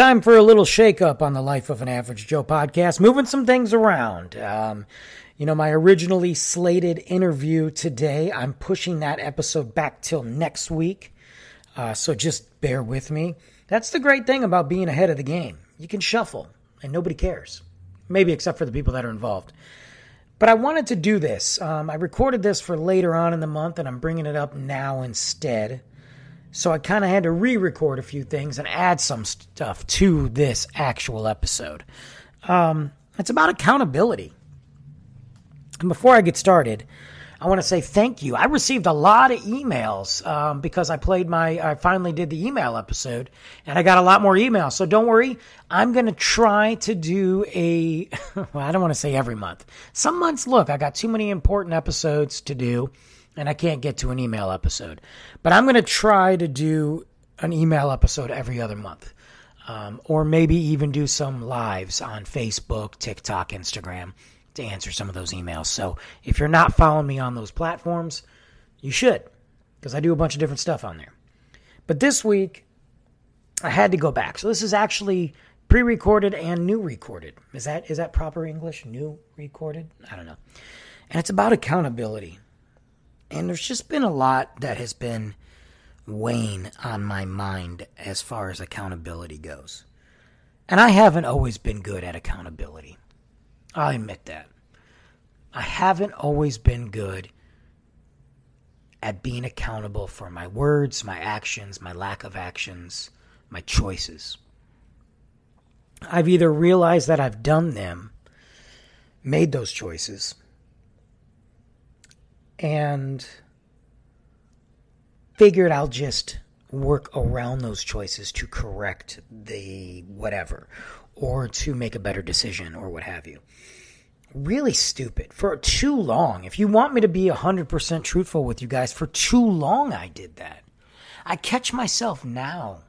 Time for a little shakeup on the Life of an Average Joe podcast, moving some things around. Um, you know, my originally slated interview today, I'm pushing that episode back till next week. Uh, so just bear with me. That's the great thing about being ahead of the game. You can shuffle and nobody cares. Maybe except for the people that are involved. But I wanted to do this. Um, I recorded this for later on in the month, and I'm bringing it up now instead. So I kind of had to re record a few things and add some stuff to this actual episode. Um, it's about accountability. And before I get started, I want to say thank you. I received a lot of emails um, because I played my, I finally did the email episode and I got a lot more emails. So don't worry. I'm going to try to do a, well, I don't want to say every month. Some months, look, I got too many important episodes to do and I can't get to an email episode. But I'm going to try to do an email episode every other month. Um, or maybe even do some lives on Facebook, TikTok, Instagram to answer some of those emails. So if you're not following me on those platforms, you should, because I do a bunch of different stuff on there. But this week, I had to go back. So this is actually pre-recorded and new recorded. Is that is that proper English? New recorded? I don't know. And it's about accountability. And there's just been a lot that has been weighing on my mind as far as accountability goes. And I haven't always been good at accountability. I'll admit that. I haven't always been good at being accountable for my words, my actions, my lack of actions, my choices. I've either realized that I've done them, made those choices, and figured I'll just work around those choices to correct the whatever or to make a better decision or what have you. Really stupid. For too long, if you want me to be 100% truthful with you guys, for too long I did that. I catch myself now,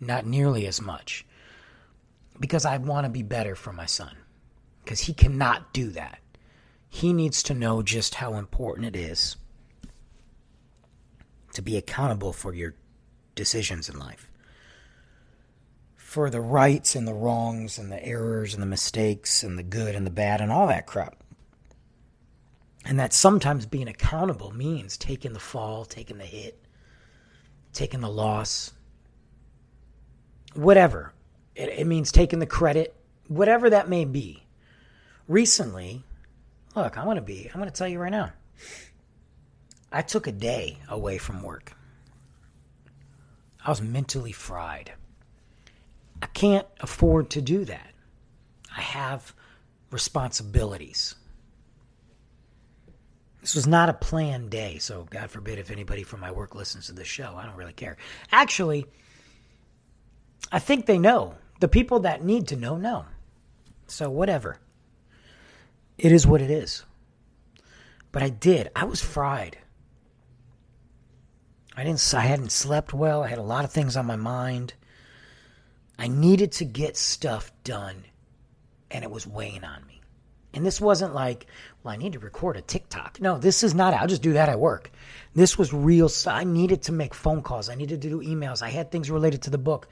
not nearly as much, because I want to be better for my son. Because he cannot do that. He needs to know just how important it is to be accountable for your decisions in life for the rights and the wrongs and the errors and the mistakes and the good and the bad and all that crap. And that sometimes being accountable means taking the fall, taking the hit, taking the loss, whatever. It, it means taking the credit, whatever that may be. Recently, look, I'm going to be, I'm going to tell you right now. I took a day away from work. I was mentally fried. I can't afford to do that. I have responsibilities. This was not a planned day, so God forbid if anybody from my work listens to this show. I don't really care. Actually, I think they know. The people that need to know know. So, whatever. It is what it is. But I did. I was fried. I didn't I hadn't slept well. I had a lot of things on my mind. I needed to get stuff done, and it was weighing on me. And this wasn't like, well, I need to record a TikTok. No, this is not. I'll just do that at work. This was real. I needed to make phone calls. I needed to do emails. I had things related to the book.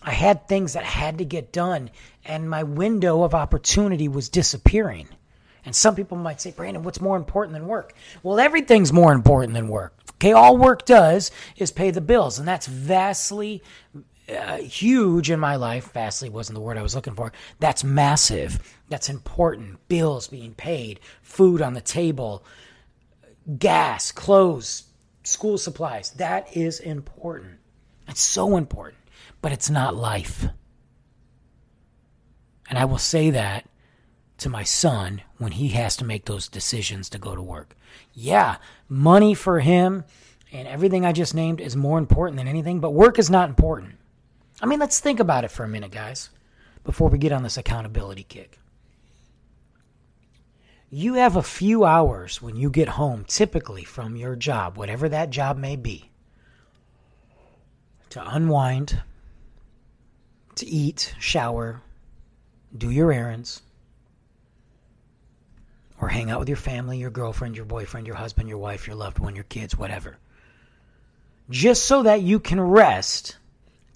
I had things that had to get done, and my window of opportunity was disappearing. And some people might say, Brandon, what's more important than work? Well, everything's more important than work. Okay, all work does is pay the bills, and that's vastly uh, huge in my life. Vastly wasn't the word I was looking for. That's massive. That's important. Bills being paid, food on the table, gas, clothes, school supplies. That is important. It's so important, but it's not life. And I will say that to my son when he has to make those decisions to go to work. Yeah, money for him and everything I just named is more important than anything, but work is not important. I mean, let's think about it for a minute, guys, before we get on this accountability kick. You have a few hours when you get home, typically from your job, whatever that job may be, to unwind, to eat, shower, do your errands, or hang out with your family, your girlfriend, your boyfriend, your husband, your wife, your loved one, your kids, whatever. Just so that you can rest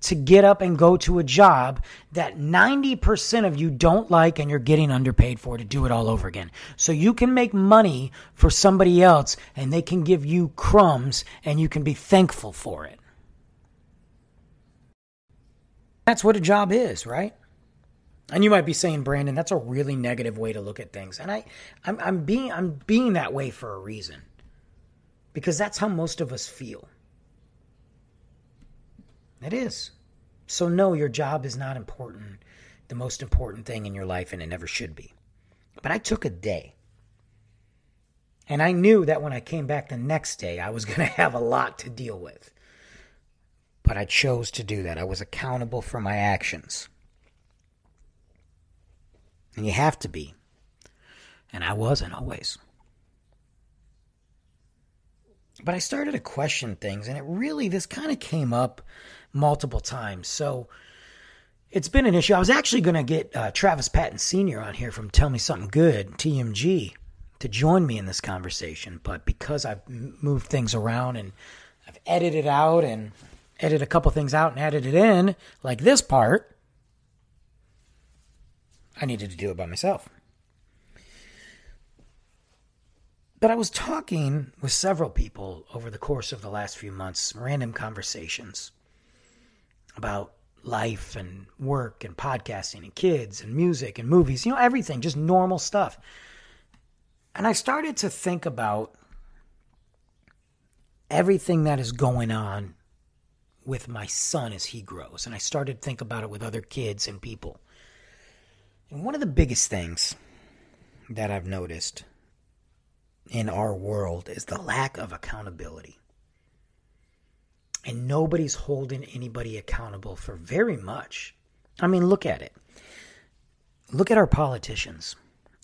to get up and go to a job that 90% of you don't like and you're getting underpaid for to do it all over again. So you can make money for somebody else and they can give you crumbs and you can be thankful for it. That's what a job is, right? And you might be saying, Brandon, that's a really negative way to look at things. And I, I'm, I'm being, I'm being that way for a reason, because that's how most of us feel. It is. So no, your job is not important, the most important thing in your life, and it never should be. But I took a day. And I knew that when I came back the next day, I was going to have a lot to deal with. But I chose to do that. I was accountable for my actions. And you have to be. And I wasn't always. But I started to question things, and it really, this kind of came up multiple times. So it's been an issue. I was actually going to get uh, Travis Patton Sr. on here from Tell Me Something Good, TMG, to join me in this conversation. But because I've moved things around and I've edited out and edited a couple things out and added it in, like this part, I needed to do it by myself. But I was talking with several people over the course of the last few months, random conversations about life and work and podcasting and kids and music and movies, you know, everything, just normal stuff. And I started to think about everything that is going on with my son as he grows. And I started to think about it with other kids and people. One of the biggest things that I've noticed in our world is the lack of accountability and nobody's holding anybody accountable for very much. I mean, look at it. Look at our politicians.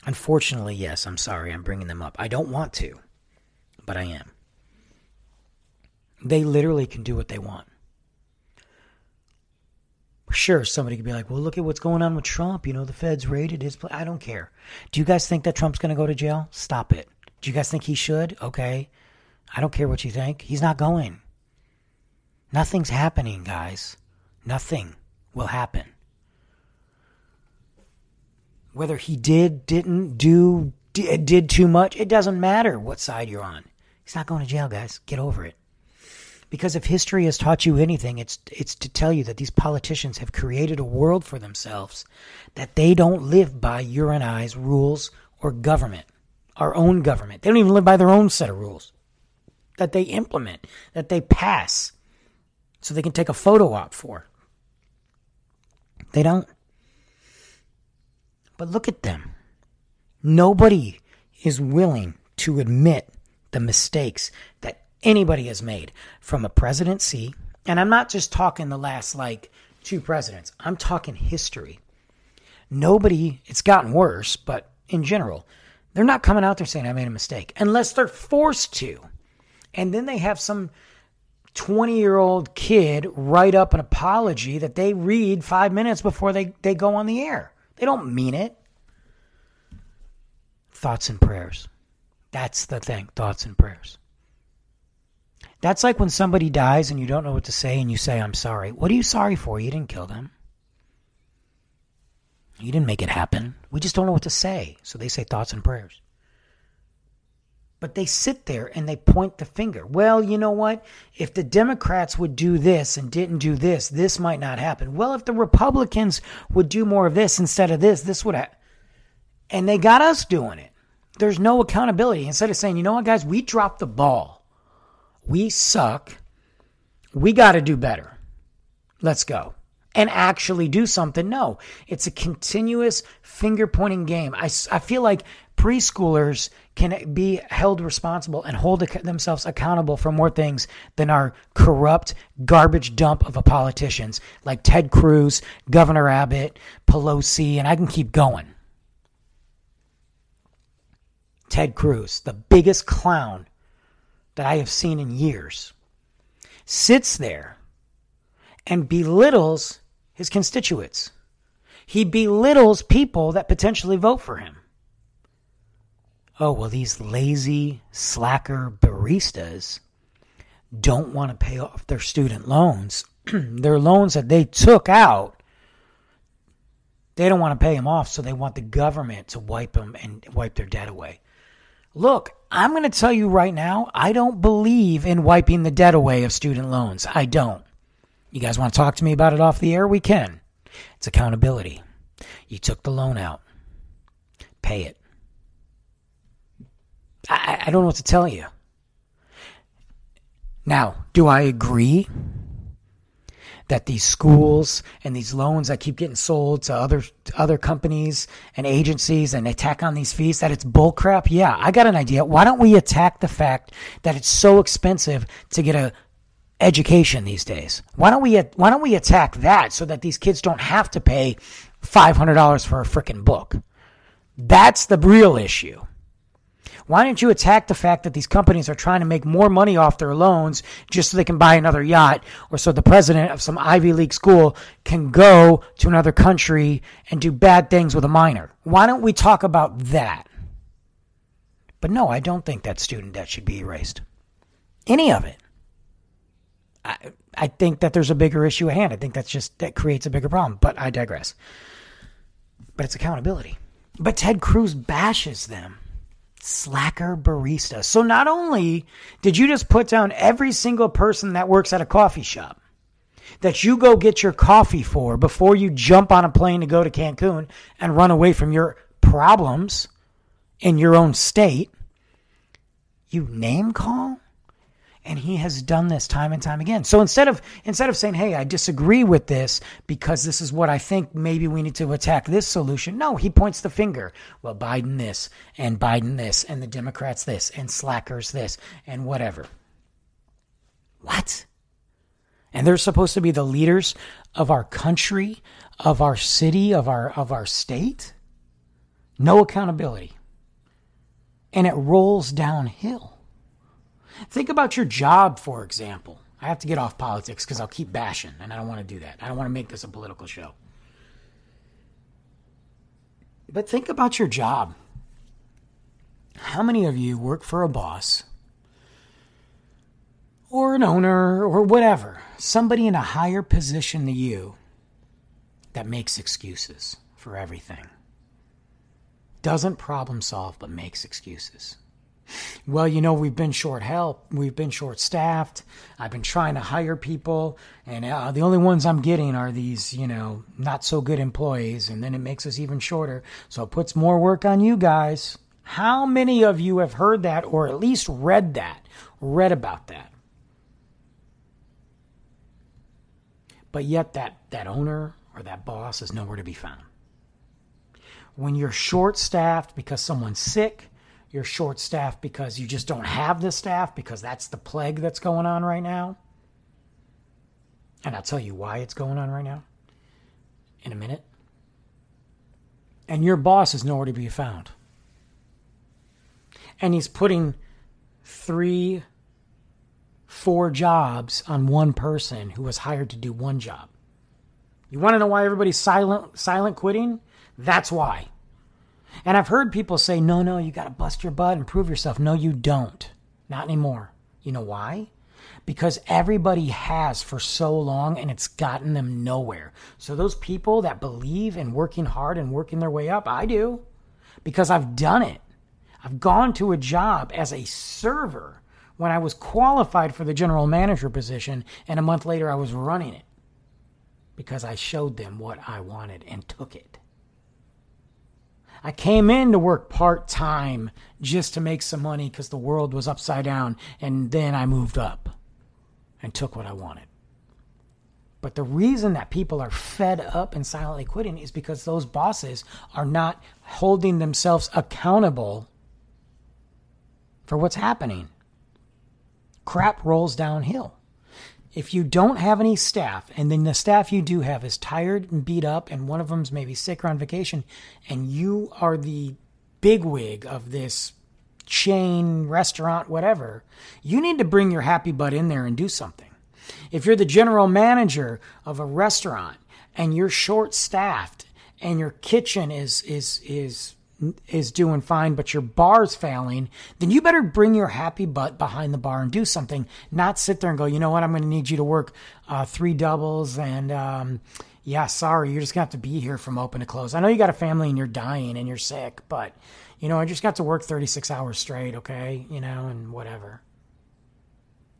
Unfortunately, yes, I'm sorry, I'm bringing them up. I don't want to, but I am. They literally can do what they want. Sure, somebody could be like, well, look at what's going on with Trump. You know, the feds raided his place. I don't care. Do you guys think that Trump's going to go to jail? Stop it. Do you guys think he should? Okay. I don't care what you think. He's not going. Nothing's happening, guys. Nothing will happen. Whether he did, didn't, do, did too much, it doesn't matter what side you're on. He's not going to jail, guys. Get over it. Because if history has taught you anything, it's it's to tell you that these politicians have created a world for themselves that they don't live by your and I's rules or government, our own government. They don't even live by their own set of rules that they implement, that they pass so they can take a photo op for. They don't. But look at them. Nobody is willing to admit the mistakes that anybody has made from a presidency. And I'm not just talking the last like two presidents, I'm talking history. Nobody, it's gotten worse, but in general, they're not coming out there saying, I made a mistake, unless they're forced to. And then they have some 20 year old kid write up an apology that they read five minutes before they, they go on the air. They don't mean it. Thoughts and prayers. That's the thing thoughts and prayers. That's like when somebody dies and you don't know what to say and you say, I'm sorry. What are you sorry for? You didn't kill them. You didn't make it happen. We just don't know what to say. So they say thoughts and prayers. But they sit there and they point the finger. Well, you know what? If the Democrats would do this and didn't do this, this might not happen. Well, if the Republicans would do more of this instead of this, this would happen. And they got us doing it. There's no accountability. Instead of saying, you know what, guys, we dropped the ball. We suck. We got to do better. Let's go. And actually do something. No, it's a continuous finger pointing game. I, I feel like preschoolers can be held responsible and hold themselves accountable for more things than our corrupt garbage dump of politicians like Ted Cruz, Governor Abbott, Pelosi, and I can keep going. Ted Cruz, the biggest clown that I have seen in years, sits there and belittles his constituents. He belittles people that potentially vote for him oh, well, these lazy, slacker baristas don't want to pay off their student loans. their loans that they took out, they don't want to pay them off, so they want the government to wipe them and wipe their debt away. Look, I'm going to tell you right now, I don't believe in wiping the debt away of student loans. I don't. You guys want to talk to me about it off the air? We can. It's accountability. You took the loan out, pay it. I, I don't know what to tell you. Now, do I agree that these schools and these loans that keep getting sold to other other companies and agencies and they tack on these fees that it's bullcrap? Yeah, I got an idea. Why don't we attack the fact that it's so expensive to get a education these days? Why don't we why don't we attack that so that these kids don't have to pay $500 for a freaking book? That's the real issue. Why don't you attack the fact that these companies are trying to make more money off their loans just so they can buy another yacht or so the president of some Ivy League school can go to another country and do bad things with a minor? Why don't we talk about that? But no, I don't think that student debt should be erased. Any of it. I, I think that there's a bigger issue at hand. I think that's just, that creates a bigger problem, but I digress. But it's accountability. But Ted Cruz bashes them slacker barista. So not only did you just put down every single person that works at a coffee shop that you go get your coffee for before you jump on a plane to go to Cancun and run away from your problems in your own state, you name call and he has done this time and time again. So instead of instead of saying, "Hey, I disagree with this because this is what I think maybe we need to attack this solution." No, he points the finger. Well, Biden this and Biden this and the Democrats this and slackers this and whatever. What? And they're supposed to be the leaders of our country, of our city, of our of our state? No accountability. And it rolls downhill. Think about your job, for example. I have to get off politics because I'll keep bashing, and I don't want to do that. I don't want to make this a political show. But think about your job. How many of you work for a boss or an owner or whatever, somebody in a higher position than you that makes excuses for everything? Doesn't problem solve, but makes excuses well, you know, we've been short help, we've been short staffed. I've been trying to hire people, and uh, the only ones I'm getting are these, you know, not so good employees, and then it makes us even shorter. So it puts more work on you guys. How many of you have heard that or at least read that, read about that? But yet that, that owner or that boss is nowhere to be found. When you're short staffed because someone's sick, you're short staffed because you just don't have the staff because that's the plague that's going on right now. And I'll tell you why it's going on right now in a minute. And your boss is nowhere to be found. And he's putting three, four jobs on one person who was hired to do one job. You want to know why everybody's silent silent quitting? That's why. And I've heard people say, no, no, you got to bust your butt and prove yourself. No, you don't. Not anymore. You know why? Because everybody has for so long and it's gotten them nowhere. So those people that believe in working hard and working their way up, I do. Because I've done it. I've gone to a job as a server when I was qualified for the general manager position, and a month later I was running it because I showed them what I wanted and took it. I came in to work part time just to make some money because the world was upside down. And then I moved up and took what I wanted. But the reason that people are fed up and silently quitting is because those bosses are not holding themselves accountable for what's happening. Crap rolls downhill if you don't have any staff and then the staff you do have is tired and beat up and one of them's maybe sick or on vacation and you are the bigwig of this chain restaurant whatever you need to bring your happy butt in there and do something. If you're the general manager of a restaurant and you're short staffed and your kitchen is is is is doing fine, but your bar's failing, then you better bring your happy butt behind the bar and do something. Not sit there and go, you know what, I'm going to need you to work uh, three doubles and. Um, yeah, sorry, you're just gonna have to be here from open to close. I know you got a family and you're dying and you're sick, but you know, I just got to work 36 hours straight, okay? You know, and whatever.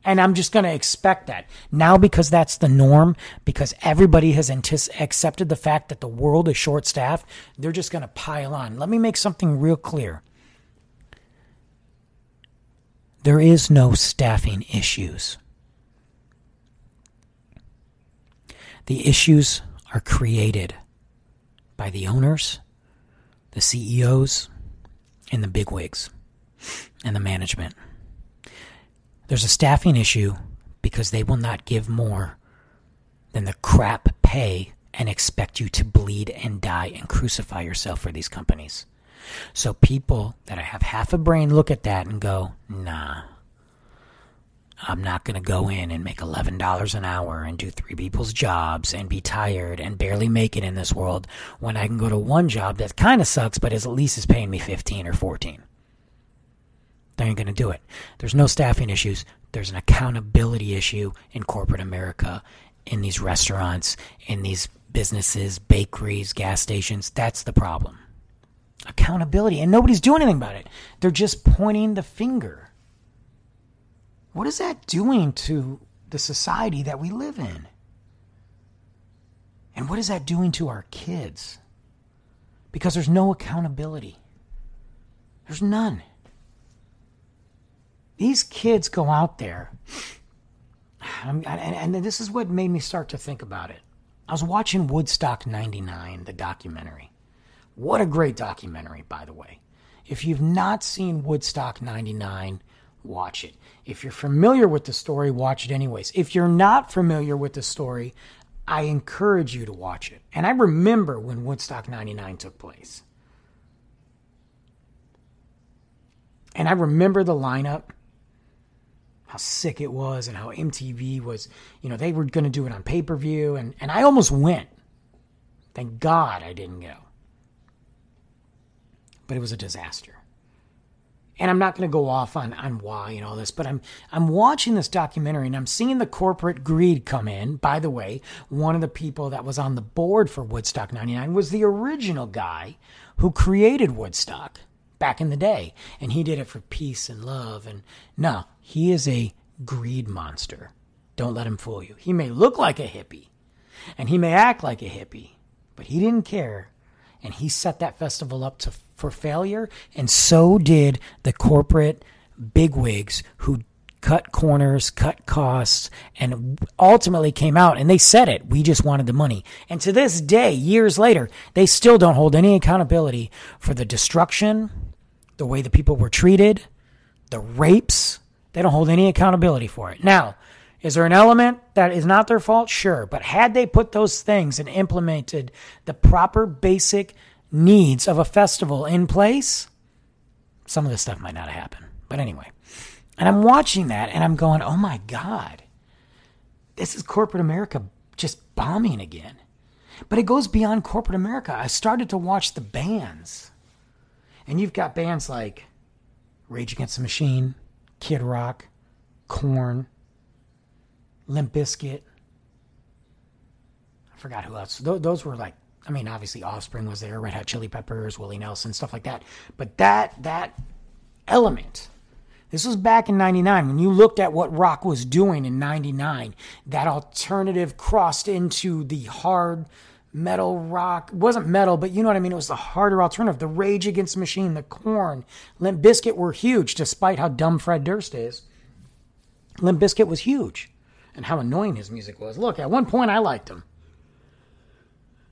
And I'm just going to expect that. Now, because that's the norm, because everybody has accepted the fact that the world is short staffed, they're just going to pile on. Let me make something real clear there is no staffing issues. The issues are created by the owners, the CEOs, and the bigwigs and the management. There's a staffing issue because they will not give more than the crap pay and expect you to bleed and die and crucify yourself for these companies. So people that have half a brain look at that and go, nah, I'm not going to go in and make $11 an hour and do three people's jobs and be tired and barely make it in this world when I can go to one job that kind of sucks, but is at least is paying me 15 or 14. They ain't going to do it. There's no staffing issues. There's an accountability issue in corporate America, in these restaurants, in these businesses, bakeries, gas stations. That's the problem. Accountability. And nobody's doing anything about it. They're just pointing the finger. What is that doing to the society that we live in? And what is that doing to our kids? Because there's no accountability. There's none. These kids go out there, and, and, and this is what made me start to think about it. I was watching Woodstock 99, the documentary. What a great documentary, by the way. If you've not seen Woodstock 99, watch it. If you're familiar with the story, watch it anyways. If you're not familiar with the story, I encourage you to watch it. And I remember when Woodstock 99 took place. And I remember the lineup how sick it was and how MTV was, you know, they were going to do it on pay per view. And, and I almost went. Thank God I didn't go. But it was a disaster. And I'm not going to go off on, on why and all this, but I'm I'm watching this documentary and I'm seeing the corporate greed come in. By the way, one of the people that was on the board for Woodstock 99 was the original guy who created Woodstock back in the day. And he did it for peace and love. And no, he is a greed monster. Don't let him fool you. He may look like a hippie and he may act like a hippie, but he didn't care. And he set that festival up to, for failure. And so did the corporate bigwigs who cut corners, cut costs, and ultimately came out and they said it. We just wanted the money. And to this day, years later, they still don't hold any accountability for the destruction, the way the people were treated, the rapes. They don't hold any accountability for it. Now, is there an element that is not their fault? Sure. But had they put those things and implemented the proper basic needs of a festival in place, some of this stuff might not have happened. But anyway, and I'm watching that and I'm going, oh my God, this is corporate America just bombing again. But it goes beyond corporate America. I started to watch the bands. And you've got bands like Rage Against the Machine, Kid Rock, Korn, Limp Bizkit. I forgot who else. Those were like, I mean, obviously Offspring was there, Red Hot Chili Peppers, Willie Nelson, stuff like that. But that that element, this was back in 99. When you looked at what rock was doing in 99, that alternative crossed into the hard metal rock. Wasn't metal, but you know what I mean? It was the harder alternative. The Rage Against the Machine, the Korn, Limp Bizkit were huge, despite how dumb Fred Durst is. Limp Bizkit was huge, and how annoying his music was. Look, at one point I liked him.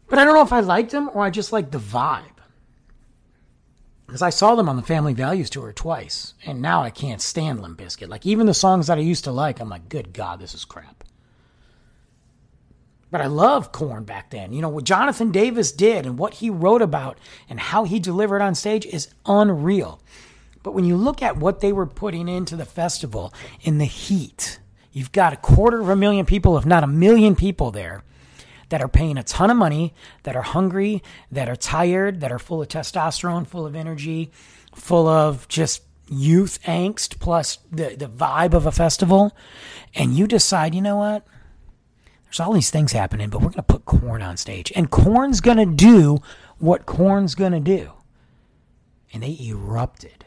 But I don't know if I liked him or I just liked the vibe. Because I saw them on the Family Values tour twice, and now I can't stand Limp Bizkit. Like, even the songs that I used to like, I'm like, good God, this is crap. But I love Korn back then. You know, what Jonathan Davis did and what he wrote about and how he delivered on stage is unreal. But when you look at what they were putting into the festival in the heat, you've got a quarter of a million people, if not a million people there. that are paying a ton of money, that are hungry, that are tired, that are full of testosterone, full of energy, full of just youth angst plus the, the vibe of a festival. And you decide, you know what? There's all these things happening, but we're going to put Korn on stage. And Korn's going to do what Korn's going to do. And they erupted.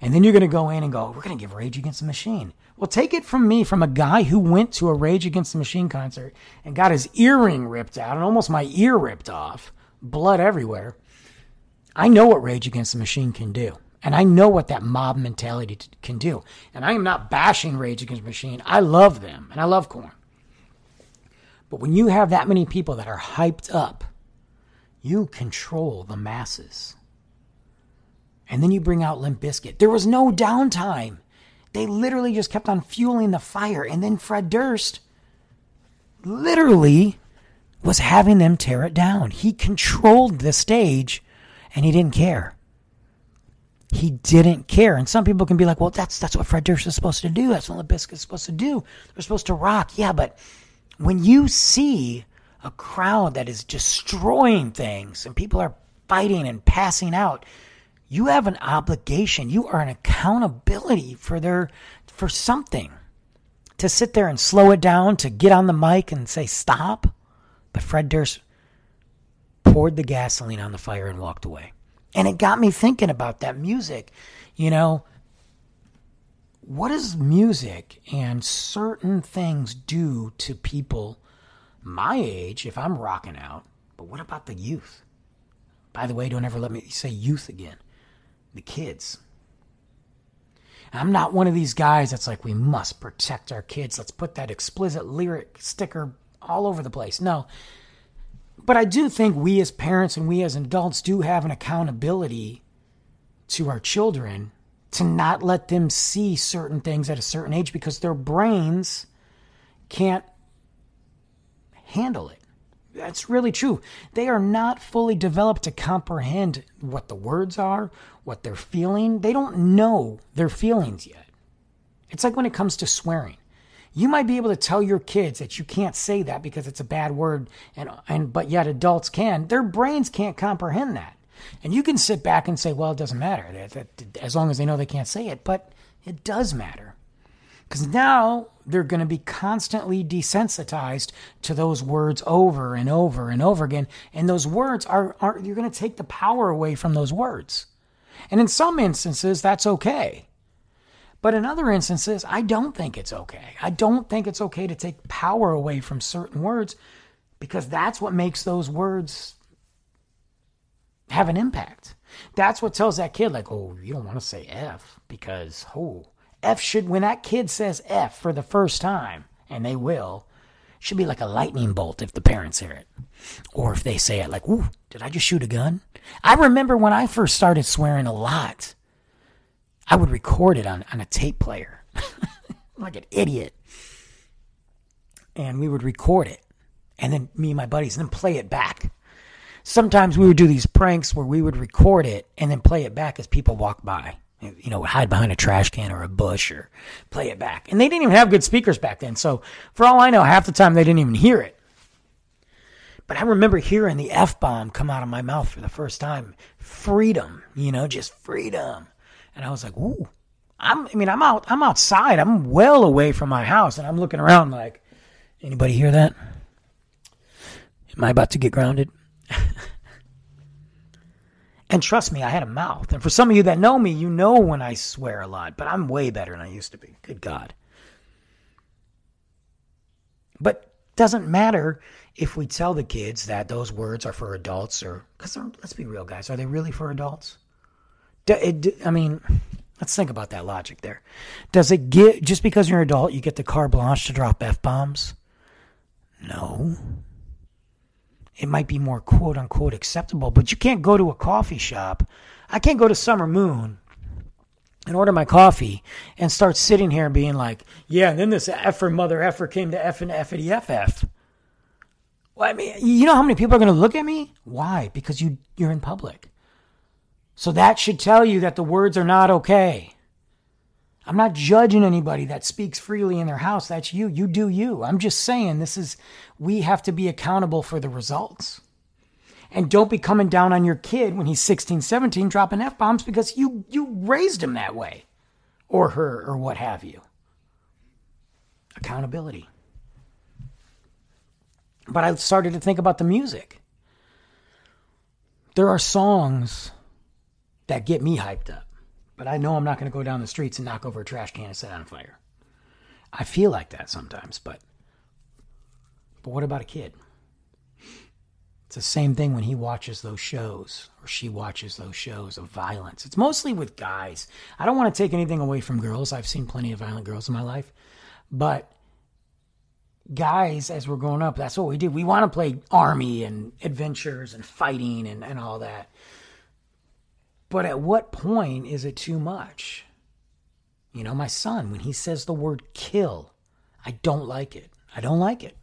And then you're going to go in and go, we're going to give Rage Against the Machine. Well, take it from me, from a guy who went to a Rage Against the Machine concert and got his earring ripped out and almost my ear ripped off, blood everywhere. I know what Rage Against the Machine can do. And I know what that mob mentality can do. And I am not bashing Rage Against the Machine. I love them and I love Korn. But when you have that many people that are hyped up, you control the masses. And then you bring out Limp Bizkit. There was no downtime. They literally just kept on fueling the fire. And then Fred Durst literally was having them tear it down. He controlled the stage and he didn't care. He didn't care. And some people can be like, well, that's that's what Fred Durst is supposed to do. That's what Limp Bizkit is supposed to do. They're supposed to rock. Yeah, but when you see a crowd that is destroying things and people are fighting and passing out, you have an obligation. You are an accountability for their for something. To sit there and slow it down, to get on the mic and say stop. But Fred Durst poured the gasoline on the fire and walked away. And it got me thinking about that music. You know, what does music and certain things do to people my age if I'm rocking out? But what about the youth? By the way, don't ever let me say youth again. The kids. I'm not one of these guys that's like, we must protect our kids. Let's put that explicit lyric sticker all over the place. No. But I do think we as parents and we as adults do have an accountability to our children to not let them see certain things at a certain age because their brains can't handle it. That's really true. They are not fully developed to comprehend what the words are, what they're feeling. They don't know their feelings yet. It's like when it comes to swearing. You might be able to tell your kids that you can't say that because it's a bad word and and but yet adults can. Their brains can't comprehend that. And you can sit back and say, well, it doesn't matter that, that, as long as they know they can't say it. But it does matter. Because now they're going to be constantly desensitized to those words over and over and over again. And those words are, are you're going to take the power away from those words. And in some instances, that's okay. But in other instances, I don't think it's okay. I don't think it's okay to take power away from certain words because that's what makes those words have an impact. That's what tells that kid, like, oh, you don't want to say F because, oh, F should, when that kid says F for the first time, and they will, should be like a lightning bolt if the parents hear it. Or if they say it, like, ooh, did I just shoot a gun? I remember when I first started swearing a lot, I would record it on, on a tape player like an idiot. And we would record it. And then me and my buddies, and then play it back sometimes we would do these pranks where we would record it and then play it back as people walk by. You know, hide behind a trash can or a bush or play it back. And they didn't even have good speakers back then. So, for all I know, half the time they didn't even hear it. But I remember hearing the F bomb come out of my mouth for the first time. Freedom, you know, just freedom. And I was like, ooh, I'm, I mean, I'm out, I'm outside. I'm well away from my house and I'm looking around like, anybody hear that? Am I about to get grounded? and trust me, I had a mouth. And for some of you that know me, you know when I swear a lot, but I'm way better than I used to be. Good God. But doesn't matter if we tell the kids that those words are for adults or because let's be real guys are they really for adults i mean let's think about that logic there does it get just because you're an adult you get the carte blanche to drop f-bombs no it might be more quote unquote acceptable, but you can't go to a coffee shop. I can't go to Summer Moon and order my coffee and start sitting here being like, yeah, and then this effer mother effer came to F and F-ity FF. Well, I mean, you know how many people are going to look at me? Why? Because you, you're in public. So that should tell you that the words are not okay. I'm not judging anybody that speaks freely in their house. That's you. You do you. I'm just saying this is, we have to be accountable for the results. And don't be coming down on your kid when he's 16, 17, dropping F bombs because you, you raised him that way or her or what have you. Accountability. But I started to think about the music. There are songs that get me hyped up. But I know I'm not going to go down the streets and knock over a trash can and set it on fire. I feel like that sometimes, but but what about a kid? It's the same thing when he watches those shows or she watches those shows of violence. It's mostly with guys. I don't want to take anything away from girls. I've seen plenty of violent girls in my life. But guys, as we're growing up, that's what we do. We want to play army and adventures and fighting and, and all that. But at what point is it too much? You know, my son, when he says the word kill, I don't like it. I don't like it.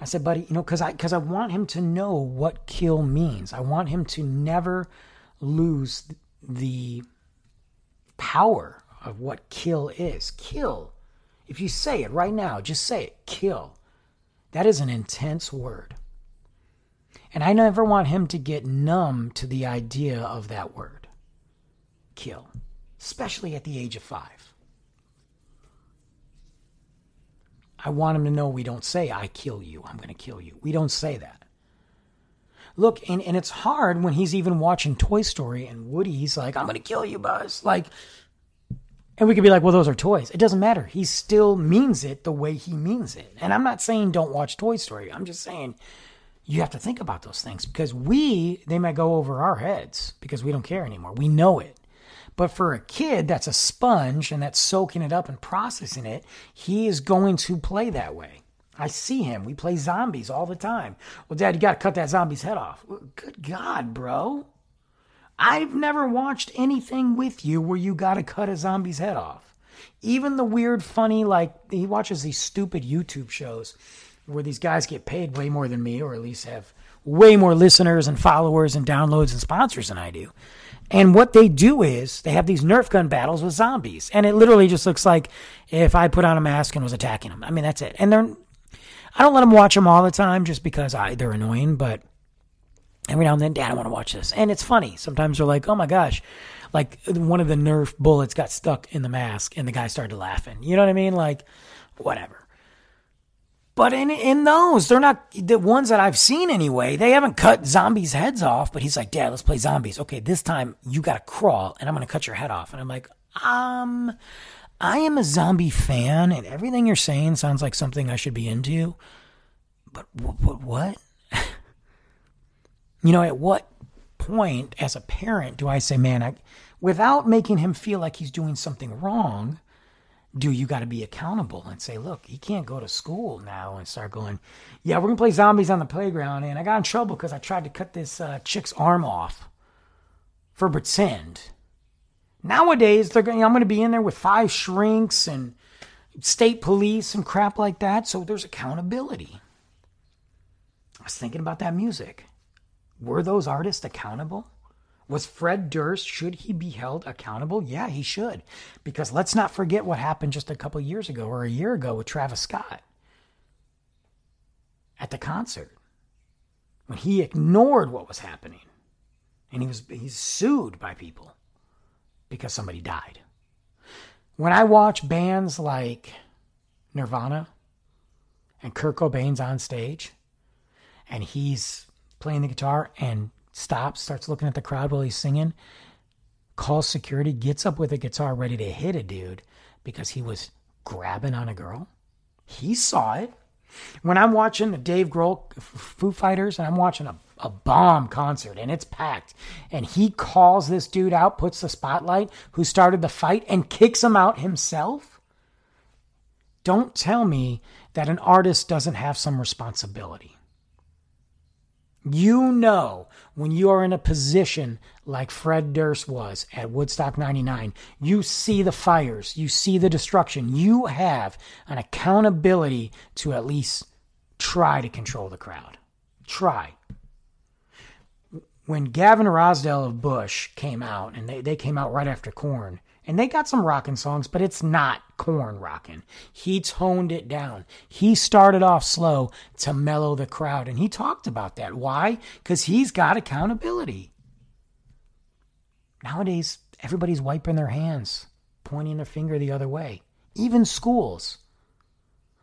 I said, buddy, you know, because I because I want him to know what kill means. I want him to never lose the power of what kill is. Kill. If you say it right now, just say it. Kill. That is an intense word. And I never want him to get numb to the idea of that word kill, especially at the age of five. I want him to know we don't say, I kill you, I'm going to kill you. We don't say that. Look, and, and it's hard when he's even watching Toy Story and Woody's like, I'm going to kill you, Buzz. Like, and we could be like, well, those are toys. It doesn't matter. He still means it the way he means it. And I'm not saying don't watch Toy Story. I'm just saying you have to think about those things because we, they might go over our heads because we don't care anymore. We know it. But for a kid that's a sponge and that's soaking it up and processing it, he is going to play that way. I see him. We play zombies all the time. Well, Dad, you got to cut that zombie's head off. Good God, bro. I've never watched anything with you where you got to cut a zombie's head off. Even the weird, funny, like, he watches these stupid YouTube shows where these guys get paid way more than me, or at least have way more listeners and followers and downloads and sponsors than I do. And what they do is they have these Nerf gun battles with zombies. And it literally just looks like if I put on a mask and was attacking them. I mean, that's it. And they're, I don't let them watch them all the time just because I, they're annoying, but every now and then, Dad, I want to watch this. And it's funny. Sometimes they're like, oh my gosh, like one of the Nerf bullets got stuck in the mask and the guy started laughing. You know what I mean? Like, whatever. But in in those, they're not the ones that I've seen anyway. They haven't cut zombies' heads off. But he's like, Dad, let's play zombies. Okay, this time you got to crawl, and I'm gonna cut your head off. And I'm like, um, I am a zombie fan, and everything you're saying sounds like something I should be into. But what? what? what? you know, at what point, as a parent, do I say, man, I, without making him feel like he's doing something wrong? Do you got to be accountable and say, look, he can't go to school now and start going, yeah, we're gonna play zombies on the playground, and I got in trouble because I tried to cut this uh, chick's arm off for pretend. Nowadays, they're going, I'm going to be in there with five shrinks and state police and crap like that, so there's accountability. I was thinking about that music. Were those artists accountable? Was Fred Durst, should he be held accountable? Yeah, he should. Because let's not forget what happened just a couple years ago or a year ago with Travis Scott at the concert when he ignored what was happening and he was he's sued by people because somebody died. When I watch bands like Nirvana and Kurt Cobain's on stage and he's playing the guitar and stops, starts looking at the crowd while he's singing, calls security, gets up with a guitar ready to hit a dude because he was grabbing on a girl. He saw it. When I'm watching the Dave Grohl Foo Fighters and I'm watching a, a bomb concert and it's packed, and he calls this dude out, puts the spotlight, who started the fight, and kicks him out himself. Don't tell me that an artist doesn't have some responsibility. You know, when you are in a position like Fred Durst was at Woodstock 99, you see the fires, you see the destruction. You have an accountability to at least try to control the crowd. Try. When Gavin Rossdale of Bush came out, and they, they came out right after Korn, And they got some rocking songs, but it's not Korn rocking. He toned it down. He started off slow to mellow the crowd. And he talked about that. Why? Because he's got accountability. Nowadays, everybody's wiping their hands, pointing their finger the other way, even schools.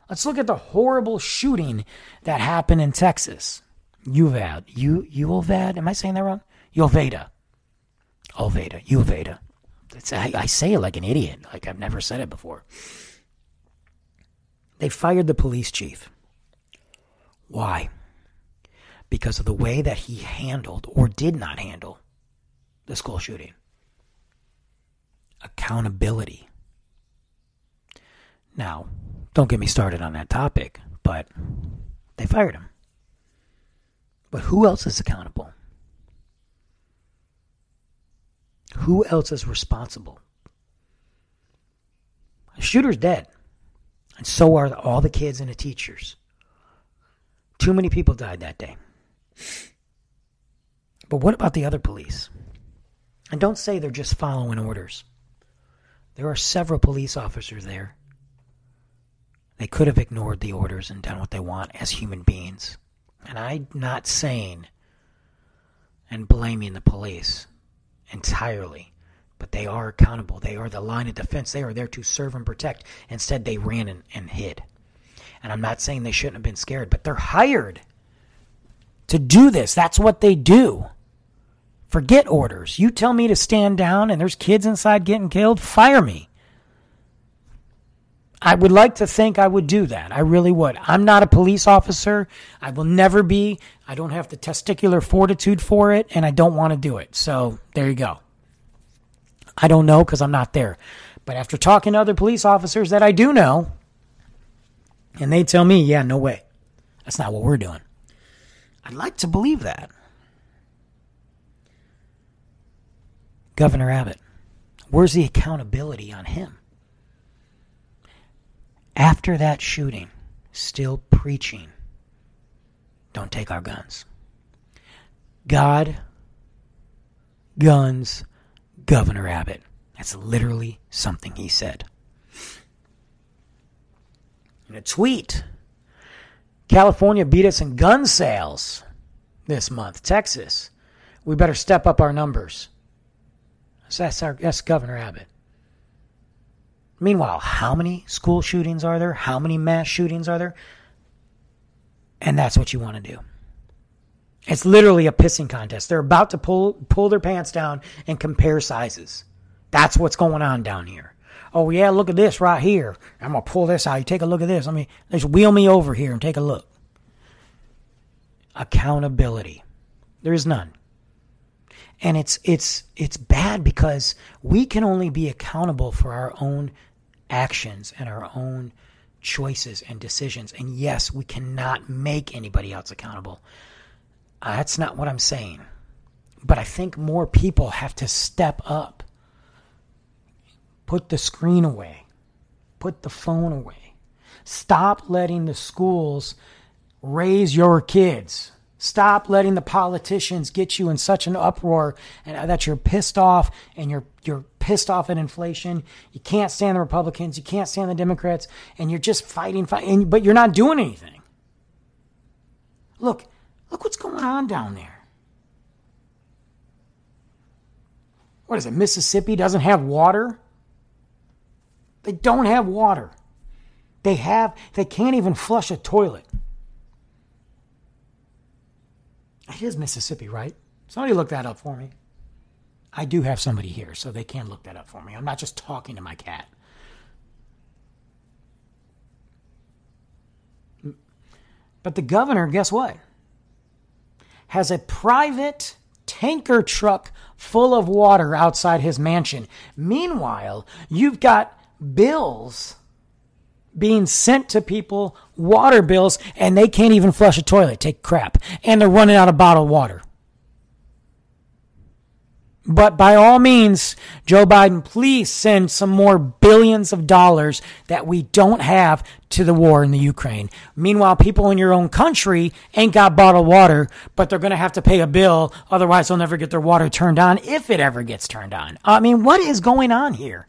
Let's look at the horrible shooting that happened in Texas. Uvad. U Uvalvad? Am I saying that wrong? Uvalda. Ulveda. Uvalda. I, I say it like an idiot, like I've never said it before. They fired the police chief. Why? Because of the way that he handled or did not handle the school shooting. Accountability. Now, don't get me started on that topic, but they fired him. But who else is accountable? Who else is responsible? The shooter's dead. And so are all the kids and the teachers. Too many people died that day. But what about the other police? And don't say they're just following orders. There are several police officers there. They could have ignored the orders and done what they want as human beings. And I'm not saying and blaming the police entirely, but they are accountable. They are the line of defense. They are there to serve and protect. Instead, they ran and, and hid. And I'm not saying they shouldn't have been scared, but they're hired to do this. That's what they do. Forget orders. You tell me to stand down and there's kids inside getting killed, fire me. I would like to think I would do that. I really would. I'm not a police officer. I will never be. I don't have the testicular fortitude for it, and I don't want to do it. So there you go. I don't know because I'm not there. But after talking to other police officers that I do know, and they tell me, yeah, no way. That's not what we're doing. I'd like to believe that. Governor Abbott, where's the accountability on him? After that shooting, still preaching, don't take our guns. God, guns, Governor Abbott. That's literally something he said. In a tweet, California beat us in gun sales this month. Texas, we better step up our numbers. So that's, our, that's Governor Abbott. Meanwhile, how many school shootings are there? How many mass shootings are there? And that's what you want to do. It's literally a pissing contest. They're about to pull pull their pants down and compare sizes. That's what's going on down here. Oh yeah, look at this right here. I'm gonna pull this out. You take a look at this. Let me just wheel me over here and take a look. Accountability. There is none. And it's it's it's bad because we can only be accountable for our own actions and our own choices and decisions. And yes, we cannot make anybody else accountable. Uh, that's not what I'm saying. But I think more people have to step up. Put the screen away. Put the phone away. Stop letting the schools raise your kids. Stop letting the politicians get you in such an uproar and uh, that you're pissed off and you're you're pissed off at inflation. You can't stand the Republicans, you can't stand the Democrats, and you're just fighting, fighting, but you're not doing anything. Look, look what's going on down there. What is it? Mississippi doesn't have water? They don't have water. They have they can't even flush a toilet. It is Mississippi, right? Somebody look that up for me. I do have somebody here, so they can look that up for me. I'm not just talking to my cat. But the governor, guess what? Has a private tanker truck full of water outside his mansion. Meanwhile, you've got bills being sent to people, water bills, and they can't even flush a toilet, take crap. And they're running out of bottled water. But by all means, Joe Biden, please send some more billions of dollars that we don't have to the war in the Ukraine. Meanwhile, people in your own country ain't got bottled water, but they're going to have to pay a bill. Otherwise, they'll never get their water turned on if it ever gets turned on. I mean, what is going on here?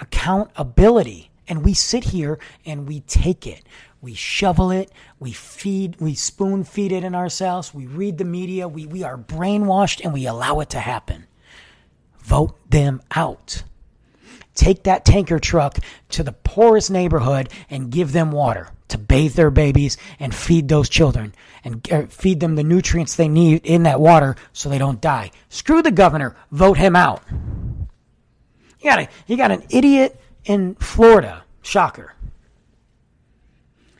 accountability. And we sit here and we take it. We shovel it. We feed, we spoon feed it in ourselves. We read the media. We, we are brainwashed and we allow it to happen. Vote them out. Take that tanker truck to the poorest neighborhood and give them water to bathe their babies and feed those children and uh, feed them the nutrients they need in that water so they don't die. Screw the governor. Vote him out. You got a, you got an idiot in Florida. Shocker.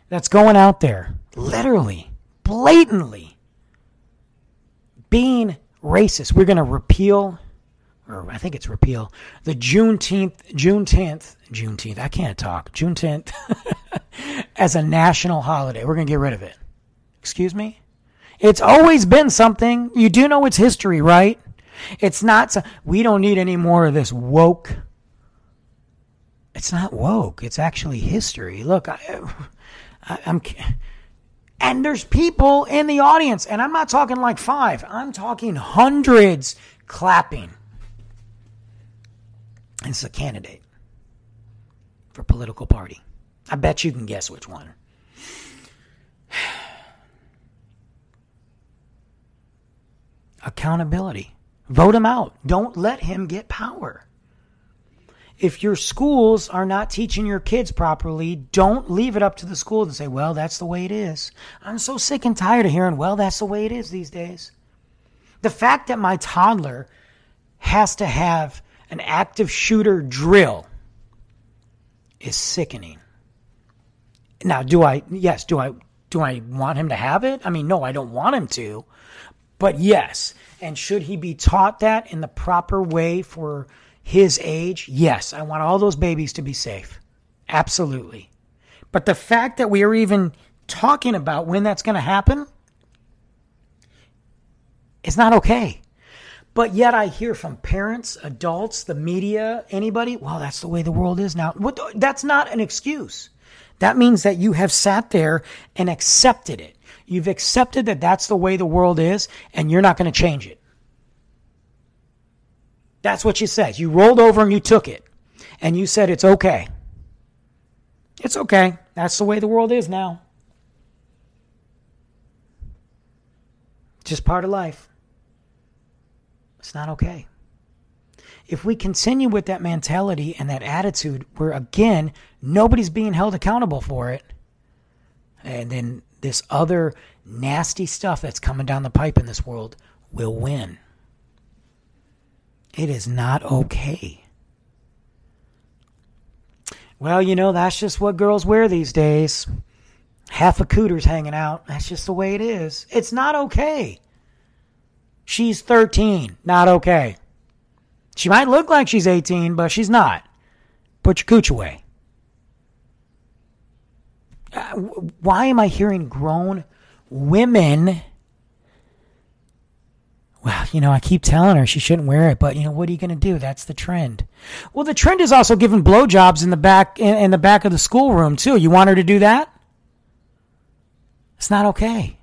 That's going out there, literally, blatantly being racist. We're going to repeal or I think it's repeal, the Juneteenth, June 10th, Juneteenth, I can't talk, June 10th, as a national holiday. We're going to get rid of it. Excuse me? It's always been something. You do know it's history, right? It's not, so, we don't need any more of this woke. It's not woke. It's actually history. Look, I, I, I'm, and there's people in the audience, and I'm not talking like five, I'm talking hundreds clapping it's a candidate for political party. I bet you can guess which one. Accountability. Vote him out. Don't let him get power. If your schools are not teaching your kids properly, don't leave it up to the school and say, well, that's the way it is. I'm so sick and tired of hearing, well, that's the way it is these days. The fact that my toddler has to have an active shooter drill is sickening. Now, do I, yes, do I, do I want him to have it? I mean, no, I don't want him to, but yes. And should he be taught that in the proper way for his age? Yes, I want all those babies to be safe. Absolutely. But the fact that we are even talking about when that's going to happen is not okay. But yet I hear from parents, adults, the media, anybody, well, that's the way the world is now. That's not an excuse. That means that you have sat there and accepted it. You've accepted that that's the way the world is and you're not going to change it. That's what you said. You rolled over and you took it. And you said it's okay. It's okay. That's the way the world is now. Just part of life. It's not okay. If we continue with that mentality and that attitude where, again, nobody's being held accountable for it, and then this other nasty stuff that's coming down the pipe in this world will win. It is not okay. Well, you know, that's just what girls wear these days. Half a cooter's hanging out. That's just the way it is. It's not okay. She's 13. Not okay. She might look like she's 18, but she's not. Put your cooch away. Uh, why am I hearing grown women? Well, you know, I keep telling her she shouldn't wear it, but you know, what are you going to do? That's the trend. Well, the trend is also giving blowjobs in the back in, in the back of the schoolroom too. You want her to do that? It's not okay.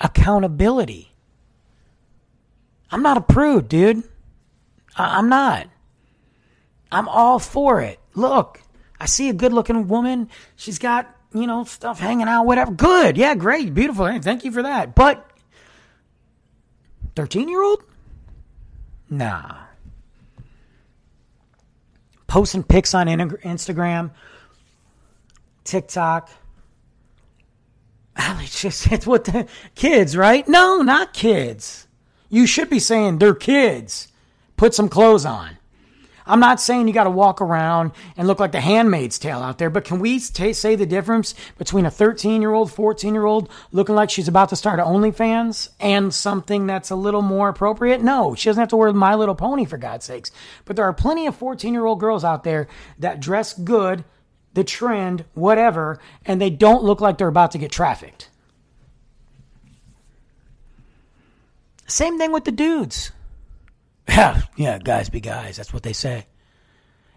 Accountability. I'm not a prude, dude. I- I'm not. I'm all for it. Look, I see a good looking woman. She's got, you know, stuff hanging out, whatever. Good. Yeah, great. Beautiful. Thank you for that. But 13 year old? Nah. Posting pics on Instagram, TikTok. It's just, it's what the kids, right? No, not kids. You should be saying they're kids. Put some clothes on. I'm not saying you got to walk around and look like the handmaid's tale out there, but can we t- say the difference between a 13 year old, 14 year old looking like she's about to start OnlyFans and something that's a little more appropriate? No, she doesn't have to wear My Little Pony for God's sakes. But there are plenty of 14 year old girls out there that dress good, the trend, whatever, and they don't look like they're about to get trafficked. Same thing with the dudes. Yeah, yeah, guys be guys. That's what they say.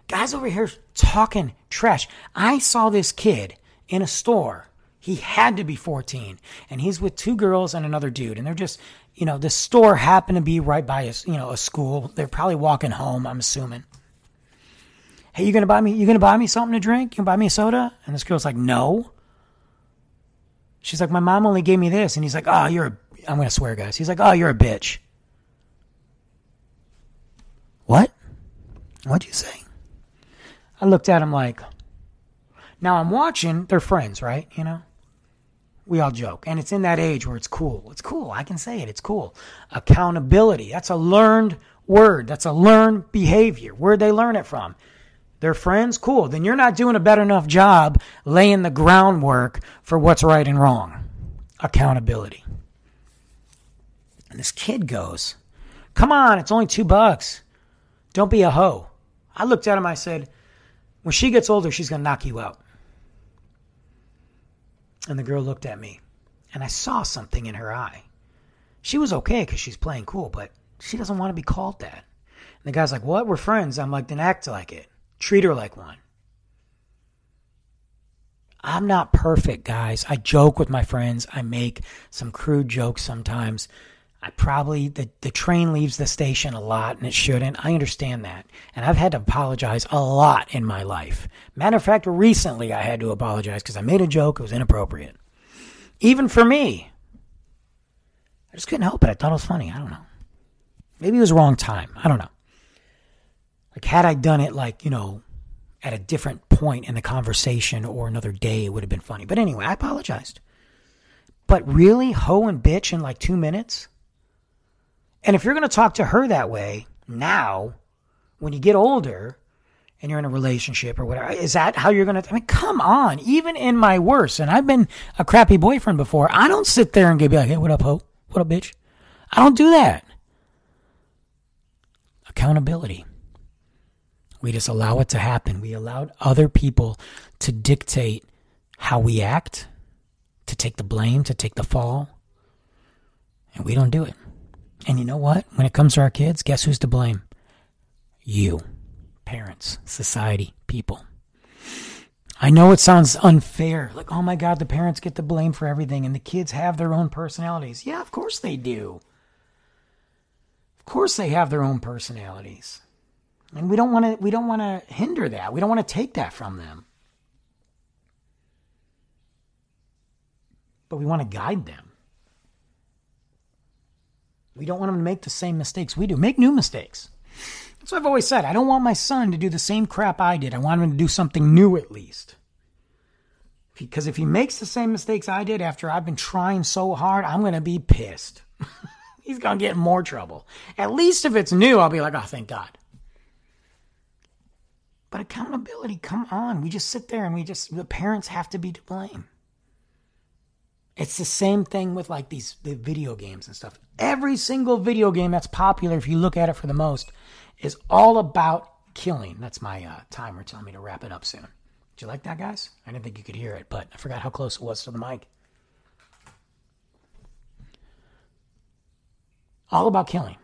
Guys over here talking trash. I saw this kid in a store. He had to be 14, and he's with two girls and another dude, and they're just, you know, the store happened to be right by a, you know, a school. They're probably walking home. I'm assuming. Hey, you gonna buy me? You gonna buy me something to drink? You gonna buy me a soda? And this girl's like, no. She's like, my mom only gave me this, and he's like, oh, you're a. I'm gonna swear, guys. He's like, oh, you're a bitch. What? What'd you say? I looked at him like. Now I'm watching. They're friends, right? You know we all joke. And it's in that age where it's cool. It's cool. I can say it. It's cool. Accountability. That's a learned word. That's a learned behavior. Where'd they learn it from? Their friends? Cool. Then you're not doing a better enough job laying the groundwork for what's right and wrong. Accountability. And this kid goes, Come on, it's only two bucks. Don't be a hoe. I looked at him, I said, When she gets older, she's going to knock you out. And the girl looked at me, and I saw something in her eye. She was okay because she's playing cool, but she doesn't want to be called that. And the guy's like, What? We're friends. I'm like, Then act like it. Treat her like one. I'm not perfect, guys. I joke with my friends. I make some crude jokes sometimes. I probably the, the train leaves the station a lot and it shouldn't. I understand that. And I've had to apologize a lot in my life. Matter of fact, recently I had to apologize because I made a joke, it was inappropriate. Even for me. I just couldn't help it. I thought it was funny. I don't know. Maybe it was wrong time. I don't know. Like had I done it like, you know, at a different point in the conversation or another day, it would have been funny. But anyway, I apologized. But really, hoe and bitch in like two minutes? And if you're going to talk to her that way now, when you get older and you're in a relationship or whatever, is that how you're going to? I mean, come on. Even in my worst, and I've been a crappy boyfriend before, I don't sit there and be like, hey, what up, ho? What up, bitch? I don't do that. Accountability. We just allow it to happen. We allowed other people to dictate how we act, to take the blame, to take the fall. And we don't do it. And you know what? When it comes to our kids, guess who's to blame? You, parents, society, people. I know it sounds unfair. Like, oh my God, the parents get the blame for everything and the kids have their own personalities. Yeah, of course they do. Of course they have their own personalities. And we don't want to we don't want to hinder that. We don't want to take that from them. But we want to guide them. We don't want them to make the same mistakes we do. Make new mistakes. That's what I've always said. I don't want my son to do the same crap I did. I want him to do something new at least. Because if he makes the same mistakes I did after I've been trying so hard, I'm going to be pissed. He's going to get more trouble. At least if it's new, I'll be like, oh, thank God. But accountability, come on. We just sit there and we just, the parents have to be to blame. It's the same thing with like these the video games and stuff. Every single video game that's popular, if you look at it for the most, is all about killing. That's my uh, timer telling me to wrap it up soon. Did you like that, guys? I didn't think you could hear it, but I forgot how close it was to the mic. All about killing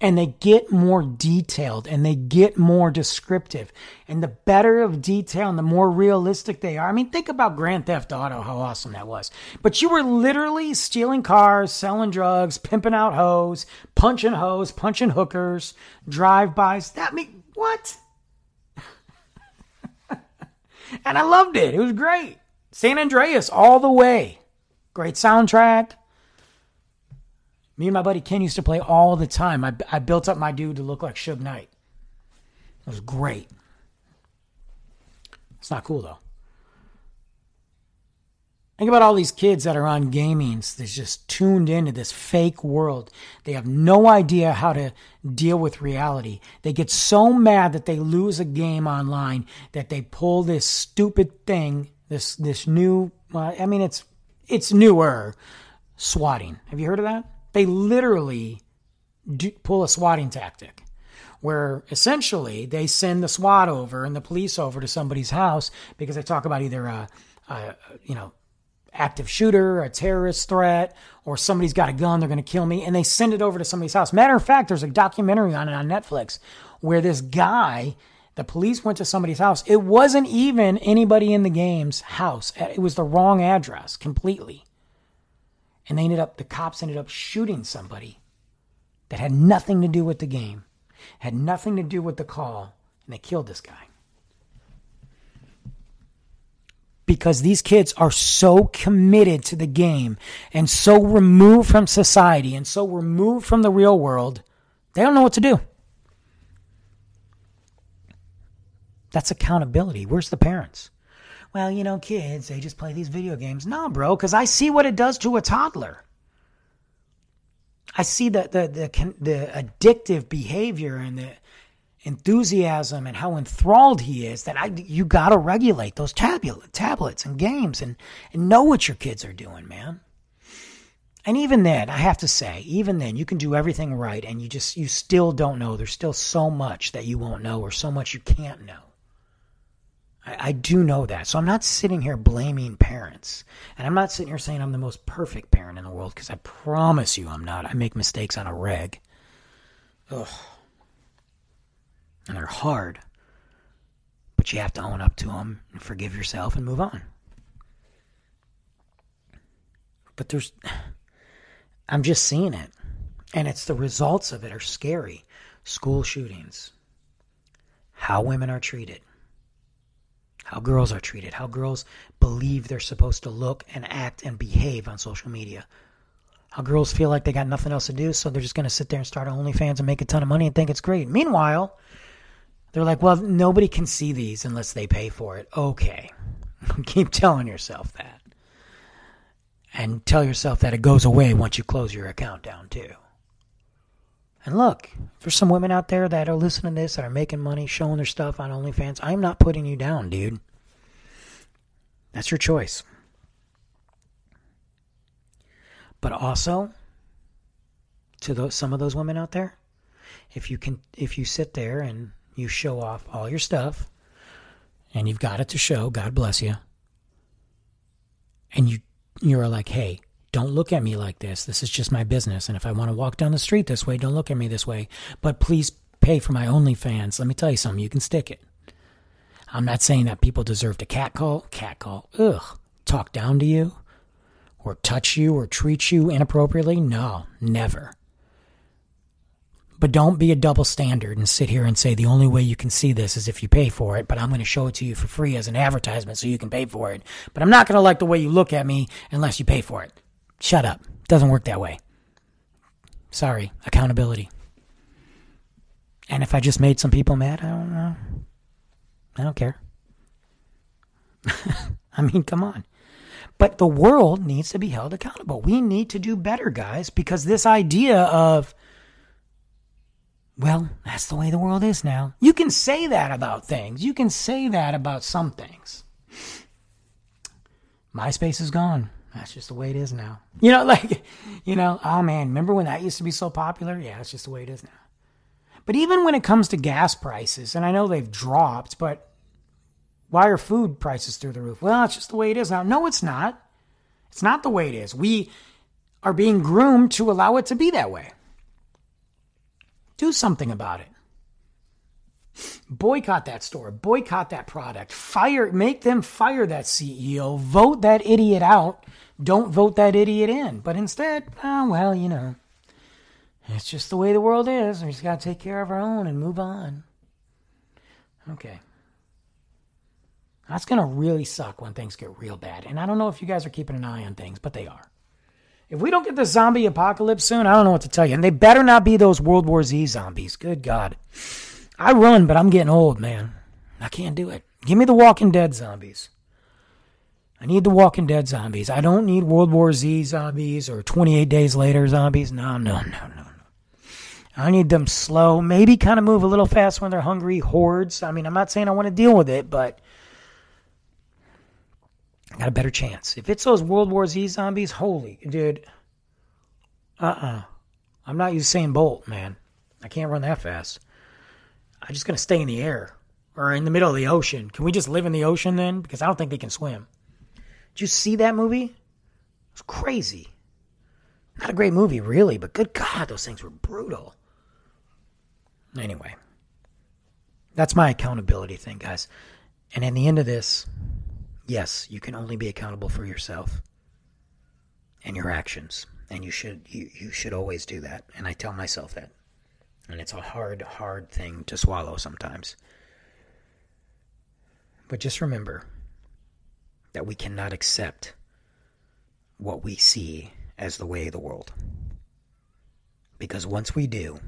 and they get more detailed and they get more descriptive. And the better of detail and the more realistic they are. I mean, think about Grand Theft Auto, how awesome that was. But you were literally stealing cars, selling drugs, pimping out hoes, punching hoes, punching hookers, drive-bys. That mean what? and I loved it. It was great. San Andreas all the way. Great soundtrack me and my buddy Ken used to play all the time. I, I built up my dude to look like Suge Knight. It was great. It's not cool though. Think about all these kids that are on gaming that's just tuned into this fake world. They have no idea how to deal with reality. They get so mad that they lose a game online that they pull this stupid thing, this this new. I mean, it's it's newer, swatting. Have you heard of that? They literally do, pull a swatting tactic where essentially they send the SWAT over and the police over to somebody's house because they talk about either a, a you know active shooter, a terrorist threat, or somebody's got a gun, they're going to kill me, and they send it over to somebody's house. Matter of fact, there's a documentary on it on Netflix where this guy, the police went to somebody's house. It wasn't even anybody in the game's house. It was the wrong address completely. And they ended up, the cops ended up shooting somebody that had nothing to do with the game, had nothing to do with the call, and they killed this guy. Because these kids are so committed to the game and so removed from society and so removed from the real world, they don't know what to do. That's accountability. Where's the parents? Well, you know, kids, they just play these video games. No, bro, because I see what it does to a toddler. I see the, the, the, the addictive behavior and the enthusiasm and how enthralled he is that I, you got to regulate those tablet, tablets and games and, and know what your kids are doing, man. And even then, I have to say, even then, you can do everything right and you just, you still don't know. There's still so much that you won't know or so much you can't know. I, I do know that. So I'm not sitting here blaming parents. And I'm not sitting here saying I'm the most perfect parent in the world because I promise you I'm not. I make mistakes on a reg. Ugh and they're hard. But you have to own up to them and forgive yourself and move on. But there's, I'm just seeing it. And it's the results of it are scary. School shootings, how women are treated, how girls are treated, how girls believe they're supposed to look and act and behave on social media. How girls feel like they got nothing else to do, so they're just going to sit there and start OnlyFans and make a ton of money and think it's great. Meanwhile, they're like, well, nobody can see these unless they pay for it. Okay. Keep telling yourself that. And tell yourself that it goes away once you close your account down, too. And look, there's some women out there that are listening to this that are making money, showing their stuff on OnlyFans. I'm not putting you down, dude. That's your choice. But also, to those, some of those women out there, if you can, if you sit there and you show off all your stuff and you've got it to show, God bless you. And you you're like, "Hey, don't look at me like this. This is just my business. And if I want to walk down the street this way, don't look at me this way. But please pay for my OnlyFans. Let me tell you something. You can stick it. I'm not saying that people deserve to catcall, catcall, ugh, talk down to you, or touch you, or treat you inappropriately. No, never. But don't be a double standard and sit here and say the only way you can see this is if you pay for it, but I'm going to show it to you for free as an advertisement so you can pay for it. But I'm not going to like the way you look at me unless you pay for it. Shut up. Doesn't work that way. Sorry. Accountability. And if I just made some people mad, I don't know. I don't care. I mean, come on. But the world needs to be held accountable. We need to do better, guys, because this idea of well, that's the way the world is now. You can say that about things. You can say that about some things. MySpace is gone. That's just the way it is now. You know, like, you know, oh man, remember when that used to be so popular? Yeah, it's just the way it is now. But even when it comes to gas prices, and I know they've dropped, but why are food prices through the roof? Well, it's just the way it is now. No, it's not. It's not the way it is. We are being groomed to allow it to be that way. Do something about it. Boycott that store, boycott that product, fire, make them fire that CEO, vote that idiot out, don't vote that idiot in. But instead, oh, well, you know, it's just the way the world is. We just got to take care of our own and move on. Okay. That's going to really suck when things get real bad. And I don't know if you guys are keeping an eye on things, but they are. If we don't get the zombie apocalypse soon, I don't know what to tell you. And they better not be those World War Z zombies. Good God. I run, but I'm getting old, man. I can't do it. Give me the Walking Dead zombies. I need the Walking Dead zombies. I don't need World War Z zombies or 28 Days Later zombies. No, no, no, no, no. I need them slow, maybe kind of move a little fast when they're hungry, hordes. I mean, I'm not saying I want to deal with it, but I got a better chance. If it's those World War Z zombies, holy dude. Uh uh-uh. uh. i am not Usain Bolt, man. I can't run that fast. I'm just gonna stay in the air or in the middle of the ocean. Can we just live in the ocean then? Because I don't think they can swim. Did you see that movie? It's crazy. Not a great movie, really, but good God, those things were brutal. Anyway, that's my accountability thing, guys. And in the end of this, yes, you can only be accountable for yourself and your actions. And you should you, you should always do that. And I tell myself that. And it's a hard, hard thing to swallow sometimes. But just remember that we cannot accept what we see as the way of the world. Because once we do,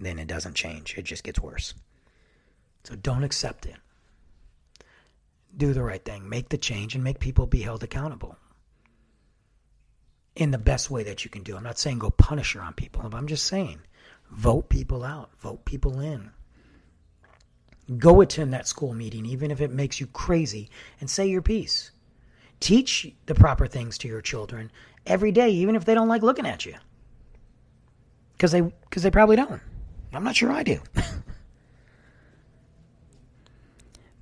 then it doesn't change, it just gets worse. So don't accept it. Do the right thing, make the change, and make people be held accountable in the best way that you can do. I'm not saying go punisher on people, I'm just saying vote people out, vote people in. Go attend that school meeting, even if it makes you crazy, and say your piece. Teach the proper things to your children every day, even if they don't like looking at you. Because they, cause they probably don't. I'm not sure I do.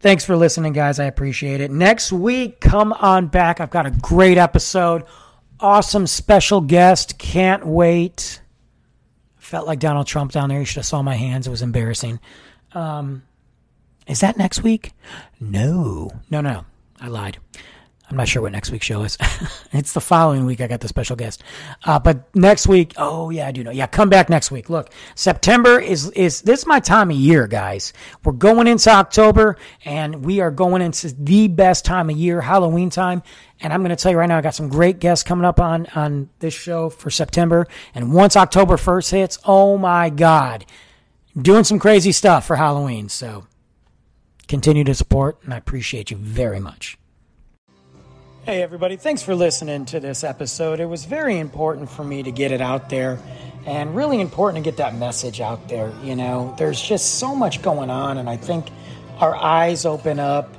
Thanks for listening, guys. I appreciate it. Next week, come on back. I've got a great episode. Awesome special guest. Can't wait. Felt like Donald Trump down there. You should have saw my hands. It was embarrassing. Um, is that next week? No. No, no, no. I lied. I'm not sure what next week's show is. it's the following week. I got the special guest. Uh, but next week, oh yeah, I do know. Yeah, come back next week. Look, September is is this is my time of year, guys. We're going into October, and we are going into the best time of year, Halloween time. And I'm going to tell you right now, I got some great guests coming up on on this show for September. And once October first hits, oh my God, doing some crazy stuff for Halloween. So continue to support, and I appreciate you very much. Hey, everybody, thanks for listening to this episode. It was very important for me to get it out there and really important to get that message out there. You know, there's just so much going on, and I think our eyes open up,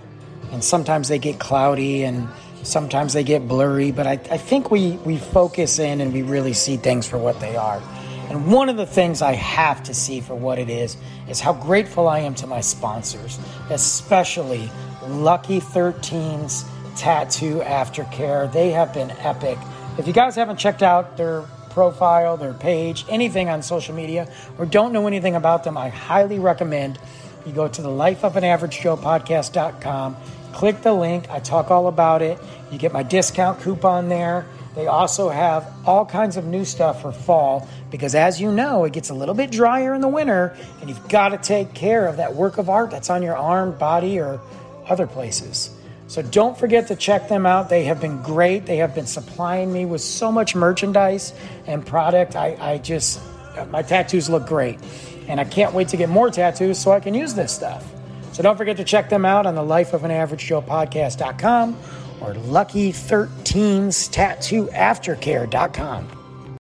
and sometimes they get cloudy and sometimes they get blurry, but I, I think we, we focus in and we really see things for what they are. And one of the things I have to see for what it is is how grateful I am to my sponsors, especially Lucky 13's Tattoo Aftercare. They have been epic. If you guys haven't checked out their profile, their page, anything on social media, or don't know anything about them, I highly recommend you go to the Life of an Average Joe podcast.com, click the link. I talk all about it. You get my discount coupon there. They also have all kinds of new stuff for fall because, as you know, it gets a little bit drier in the winter, and you've got to take care of that work of art that's on your arm, body, or other places. So don't forget to check them out. They have been great. They have been supplying me with so much merchandise and product. I, I just, my tattoos look great. And I can't wait to get more tattoos so I can use this stuff. So don't forget to check them out on the Life of an Average Joe podcast.com or Lucky 13's Tattoo Aftercare.com.